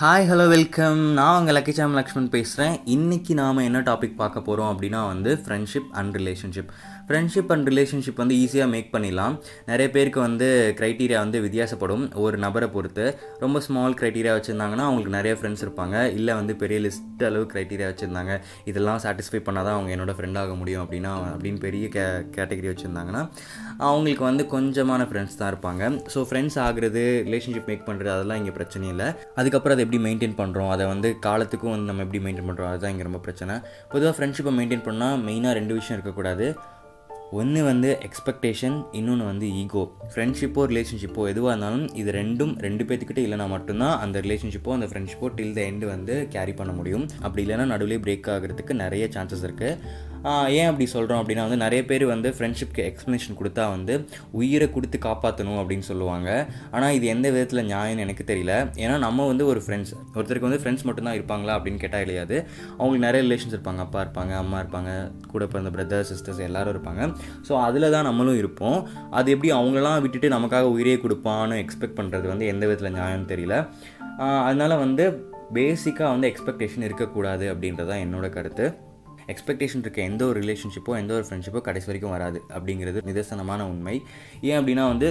Hi hello welcome நான் உங்கள் lucky சாம் லக்ஷ்மன் பேசுகிறேன் இன்றைக்கி நாம் என்ன டாபிக் பார்க்க போகிறோம் அப்படின்னா வந்து friendship and relationship friendship and relationship வந்து ஈஸியாக மேக் பண்ணிடலாம். நிறைய பேருக்கு வந்து க்ரைட்டீரியா வந்து வித்தியாசப்படும். ஒரு நபரை பொறுத்து ரொம்ப ஸ்மால் க்ரைட்டீரியா வச்சுருந்தாங்கன்னா அவங்களுக்கு நிறைய ஃப்ரெண்ட்ஸ் இருப்பாங்க. இல்லை வந்து பெரிய லிஸ்ட் அளவு க்ரைட்டீரியா வச்சுருந்தாங்க. இதெல்லாம் சாட்டிஸ்ஃபை பண்ணால் தான் அவங்க என்னோடய ஃப்ரெண்ட் ஆக முடியும் அப்படின்னா அப்படின்னு பெரிய கே கேட்டகரி வச்சுருந்தாங்கன்னா அவங்களுக்கு வந்து கொஞ்சமான ஃப்ரெண்ட்ஸ் தான் இருப்பாங்க. ஸோ ஃப்ரெண்ட்ஸ் ஆகிறது ரிலேஷன்ஷிப் மேக் பண்ணுறது அதெல்லாம் இங்கே பிரச்சனை இல்லை. அதுக்கப்புறம் அதை எப்படி மெயின்டைன் பண்ணுறோம் அதை வந்து காலத்துக்கும் வந்து நம்ம எப்படி மெயின்டைன் பண்ணுறோம் அதுதான் இங்கே ரொம்ப பிரச்சனை. பொதுவாக ஃப்ரெண்ட்ஷிப்பை மெயின்டைன் பண்ணால் மெயினாக ரெண்டு விஷயம் இருக்கக்கூடாது. ஒன்று வந்து எக்ஸ்பெக்டேஷன் இன்னொன்று வந்து ஈகோ ஃப்ரெண்ட்ஷிப்போ ரிலேஷன்ஷிப்போ எதுவாக இருந்தாலும் இது ரெண்டும் ரெண்டு பேர்த்துக்கிட்ட இல்லைனா மட்டும்தான் அந்த ரிலேஷன்ஷிப்போ அந்த ஃப்ரெண்ட்ஷிப்போ டில் த எண்டு வந்து கேரி பண்ண முடியும். அப்படி இல்லைன்னா நடுவில் பிரேக் ஆகிறதுக்கு நிறைய சான்சஸ் இருக்குது ஏன் அப்படி சொல்கிறோம் அப்படின்னா வந்து நிறைய பேர் வந்து ஃப்ரெண்ட்ஷிப்க்கு எக்ஸ்ப்ளனேஷன் கொடுத்தா வந்து உயிரை கொடுத்து காப்பாற்றணும் அப்படின்னு சொல்லுவாங்க. ஆனால் இது எந்த விதத்தில் நியாயம்னு எனக்கு தெரியல. ஏன்னா நம்ம வந்து ஒரு ஃப்ரெண்ட்ஸ் ஒருத்தருக்கு வந்து ஃப்ரெண்ட்ஸ் மட்டும்தான் இருப்பாங்களா அப்படின்னு கேட்டால் கிடையாது அவங்களுக்கு நிறைய ரிலேஷன்ஸ் இருப்பாங்க. அப்பா இருப்பாங்க அம்மா இருப்பாங்க கூட பிறந்த பிரதர் சிஸ்டர்ஸ் எல்லாரும் இருப்பாங்க. ஸோ அதில் தான் நம்மளும் இருப்போம். அது எப்படி அவங்களாம் விட்டுட்டு நமக்காக உயிரே கொடுப்பான்னு எக்ஸ்பெக்ட் பண்ணுறது வந்து எந்த விதத்தில் நியாயம்னு தெரியல. அதனால் வந்து பேசிக்காக வந்து எக்ஸ்பெக்டேஷன் இருக்கக்கூடாது அப்படின்றது தான் என்னோட கருத்து. எக்ஸ்பெக்டேஷன் இருக்க எந்த ஒரு ரிலேஷன்ஷிப்போ எந்த ஒரு ஃப்ரெண்ட்ஷிப்போ கடைசி வரைக்கும் வராது அப்படிங்கிறது நிதர்சனமான உண்மை. ஏன் அப்படின்னா வந்து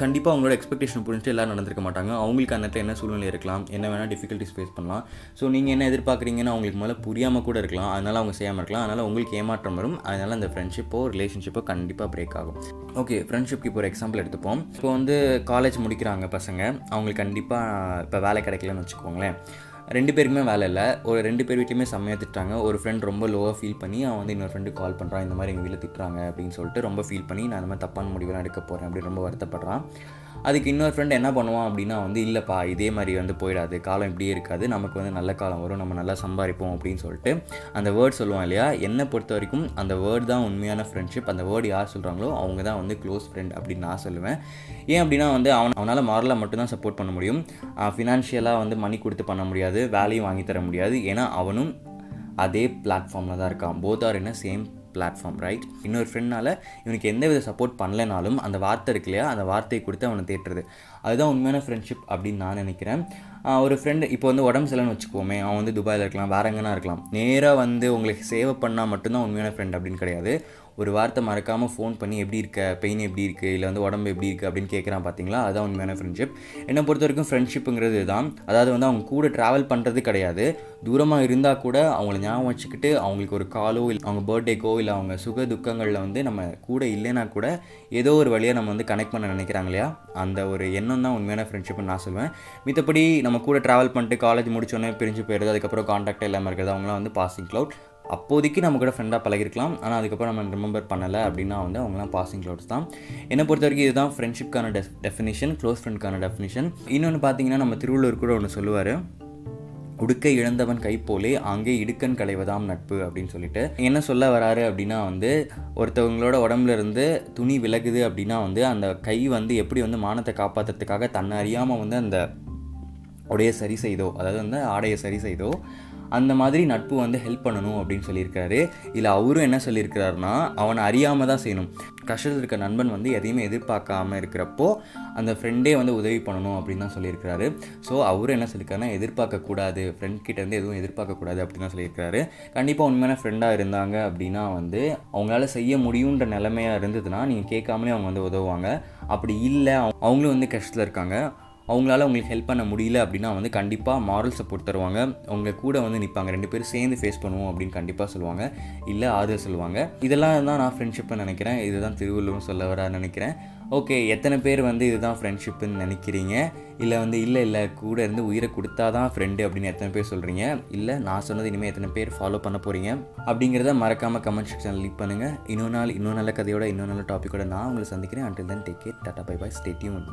கண்டிப்பாக அவங்களோட எக்ஸ்பெக்டேஷன் புரிஞ்சுட்டு எல்லாம் நடந்திருக்க மாட்டாங்க. அவங்களுக்கு அந்த இடத்துல என்ன சூழ்நிலை இருக்கலாம் என்ன வேணால் டிஃபிகல்ட்டிஸ் ஃபேஸ் பண்ணலாம். ஸோ நீங்கள் என்ன எதிர்பார்க்குறீங்கன்னு அவங்களுக்கு மேலே புரியாமல் கூட இருக்கலாம். அதனால் அவங்க செய்யாமல் இருக்கலாம். அதனால் உங்களுக்கு ஏமாற்றம் வரும். அதனால் அந்த ஃப்ரெண்ட்ஷிப்போ ரிலேஷன்ஷிப்போ கண்டிப்பாக பிரேக் ஆகும். ஓகே ஃப்ரெண்ட்ஷிப்க்கு இப்போ ஒரு எக்ஸாம்பிள் எடுத்துப்போம். இப்போ வந்து காலேஜ் முடிக்கிறாங்க பசங்க. அவங்களுக்கு கண்டிப்பாக இப்போ வேலை கிடைக்கலன்னு வச்சுக்கோங்களேன். ரெண்டு பேருக்குமே வேலை இல்லை. ஒரு ரெண்டு பேர் வீட்லையுமே செம்மையாக திட்டாங்க ஒரு ஃப்ரெண்ட் ரொம்ப லோவாக ஃபீல் பண்ணி அவன் வந்து இன்னொரு ஃப்ரெண்டு கால் பண்ணுறான் இந்த மாதிரி எங்கள் வீட்டில் திட்டுறாங்க அப்படின்னு சொல்லிட்டு ரொம்ப ஃபீல் பண்ணி நான் இந்த மாதிரி தப்பான முடிவெல்லாம் எடுக்க போகிறேன் அப்படின்னு ரொம்ப வருத்தப்படுறான். அதுக்கு இன்னொரு ஃப்ரெண்ட் என்ன பண்ணுவான் அப்படின்னா வந்து இல்லைப்பா இதே மாதிரி வந்து போயிடாது. காலம் இப்படியே இருக்காது. நமக்கு வந்து நல்ல காலம் வரும். நம்ம நல்லா சம்பாதிப்போம் அப்படின்னு சொல்லிட்டு அந்த வேர்ட் சொல்லுவான் இல்லையா? என்னை பொறுத்த வரைக்கும் அந்த வேர்ட் தான் உண்மையான ஃப்ரெண்ட்ஷிப் அந்த வேர்டு யார் சொல்கிறாங்களோ அவங்க தான் வந்து க்ளோஸ் ஃப்ரெண்ட் அப்படின்னு நான் சொல்லுவேன். ஏன் அப்படின்னா வந்து அவன் அவனால் மாரலாக மட்டும்தான் சப்போர்ட் பண்ண முடியும். ஃபினான்ஷியலாக வந்து மணி கொடுத்து பண்ண முடியாது. வேலையும் வாங்கி தர முடியாது. ஏன்னா அவனும் அதே பிளாட்ஃபார்மில் தான் இருக்கான். போத் ஆர் என்ன சேம் பிளாட்ஃபார்ம் ரைட் இன்னொரு ஃப்ரெண்ட்னால் இவனுக்கு எந்த வித சப்போர்ட் பண்ணலைனாலும் அந்த வார்த்தை இருக்கு இல்லையா? அந்த வார்த்தையை கொடுத்து அவனை தேட்டுறது அதுதான் உண்மையான ஃப்ரெண்ட்ஷிப் அப்படின்னு நான் நினைக்கிறேன். ஒரு ஃப்ரெண்டு இப்போ வந்து உடம்பு சரியில்லைன்னு வச்சுக்கோமே அவன் வந்து துபாயில் இருக்கலாம் வேற எங்கன்னா இருக்கலாம். நேராக வந்து உங்களுக்கு சேவை பண்ணால் மட்டும்தான் உண்மையான ஃப்ரெண்ட் அப்படின்னு கிடையாது. ஒரு வார்த்தை மறக்காமல் ஃபோன் பண்ணி எப்படி இருக்க பெயின் எப்படி இருக்குது இல்லை வந்து உடம்பு எப்படி இருக்குது அப்படின்னு கேட்குறான் பார்த்தீங்களா அதுதான் உண்மையான ஃப்ரெண்ட்ஷிப் என்னை பொறுத்த வரைக்கும் ஃப்ரெண்ட்ஷிப்புங்கிறது தான் அதாவது வந்து அவங்க கூட ட்ராவல் பண்ணுறது கிடையாது. தூரமாக இருந்தால் கூட அவங்கள ஞாபகம் வச்சுக்கிட்டு அவங்களுக்கு ஒரு காலோ இல்லை அவங்க பர்த்டேக்கோ இல்லை அவங்க சுக துக்கங்களில் வந்து நம்ம கூட இல்லைனா கூட ஏதோ ஒரு வழியாக நம்ம வந்து கனெக்ட் பண்ண நினைக்கிறாங்க இல்லையா? அந்த ஒரு எண்ணம் தான் உண்மையான ஃப்ரெண்ட்ஷிப்னு நான் சொல்லுவேன் மித்தபடி நம்ம நம்ம கூட ட்ராவல் பண்ணிட்டு காலேஜ் முடிச்சோடனே பிரிஞ்சு போயிடுது அதுக்கப்புறம் காண்டாக்ட் இல்லாமல் இருக்கிறது அவங்களாம் வந்து பாசிங் க்ளவுட் அப்போதைக்கு நம்ம கூட ஃப்ரெண்டாக பழகிருக்கலாம். ஆனால் அதுக்கப்புறம் நம்ம ரிமெம்பர் பண்ணலை அப்படின்னா வந்து அவங்களாம் பாசிங் க்ளவுட்ஸ் தான். என்னை பொறுத்த வரைக்கும் இதுதான் ஃப்ரெண்ட்ஷிப்கான டெஃப் டெஃபினேஷன் க்ளோஸ் ஃப்ரெண்ட்கான டெஃபினேஷன் இன்னொன்று பார்த்தீங்கன்னா நம்ம திருவள்ளூர் கூட ஒன்று சொல்லுவார். உடுக்கை இழந்தவன் கை போலே அங்கே இடுக்கன் களைவதாம் நட்பு அப்படின்னு சொல்லிட்டு. என்ன சொல்ல வராரு அப்படின்னா வந்து ஒருத்தவங்களோட உடம்புல இருந்து துணி விலகுது அப்படின்னா வந்து அந்த கை வந்து எப்படி வந்து மானத்தை காப்பாற்றுறதுக்காக தன்னை அறியாமல் வந்து அந்த உடைய சரி செய்தோ அதாவது வந்து ஆடையை சரி செய்தோ அந்த மாதிரி நட்பு வந்து ஹெல்ப் பண்ணணும் அப்படின்னு சொல்லியிருக்காரு. இல்லை அவரும் என்ன சொல்லியிருக்கிறாருன்னா அவனை அறியாமல் தான் செய்யணும். கஷ்டத்தில் இருக்க நண்பன் வந்து எதையுமே எதிர்பார்க்காம இருக்கிறப்போ அந்த ஃப்ரெண்டே வந்து உதவி பண்ணணும் அப்படின்னு தான் சொல்லியிருக்கிறாரு. ஸோ அவரும் என்ன சொல்லியிருக்காருன்னா எதிர்பார்க்கக்கூடாது ஃப்ரெண்ட் கிட்டேருந்து எதுவும் எதிர்பார்க்கக்கூடாது அப்படின்னு தான் சொல்லியிருக்காரு கண்டிப்பாக உண்மையான ஃப்ரெண்டாக இருந்தாங்க அப்படின்னா வந்து அவங்களால செய்ய முடியுன்ற நிலைமையாக இருந்ததுன்னா நீங்கள் கேட்காமலே அவங்க வந்து உதவுவாங்க. அப்படி இல்லை அவங்களும் வந்து கஷ்டத்தில் இருக்காங்க. அவங்களால உங்களுக்கு ஹெல்ப் பண்ண முடியல அப்படின்னா வந்து கண்டிப்பாக மாரல் சப்போர்ட் தருவாங்க. உங்கள் கூட வந்து நிற்பாங்க ரெண்டு பேரும் சேர்ந்து ஃபேஸ் பண்ணுவோம் அப்படின்னு கண்டிப்பாக சொல்லுவாங்க. இல்லை ஆறுதல் சொல்லுவாங்க. இதெல்லாம் தான் நான் ஃப்ரெண்ட்ஷிப்பை நினைக்கிறேன். இதுதான் திருவள்ளுவரும் சொல்ல வர நினைக்கிறேன். ஓகே எத்தனை பேர் வந்து இதுதான் ஃப்ரெண்ட்ஷிப்புன்னு நினைக்கிறீங்க? இல்லை வந்து இல்லை இல்லை கூட இருந்து உயிரை கொடுத்தா தான் ஃப்ரெண்டு அப்படின்னு எத்தனை பேர் சொல்கிறீங்க இல்லை நான் சொன்னது இனிமேல் எத்தனை பேர் ஃபாலோ பண்ண போகிறீங்க அப்படிங்கிறத மறக்காமல் கமெண்ட் செக்ஷனில் லீக் பண்ணுங்கள் இன்னொரு நாள் இன்னொரு நல்ல கதையோட இன்னொரு நல்ல டாப்பிக்கோட நான் உங்களை சந்திக்கிறேன். Until then take care tata bye bye stay tuned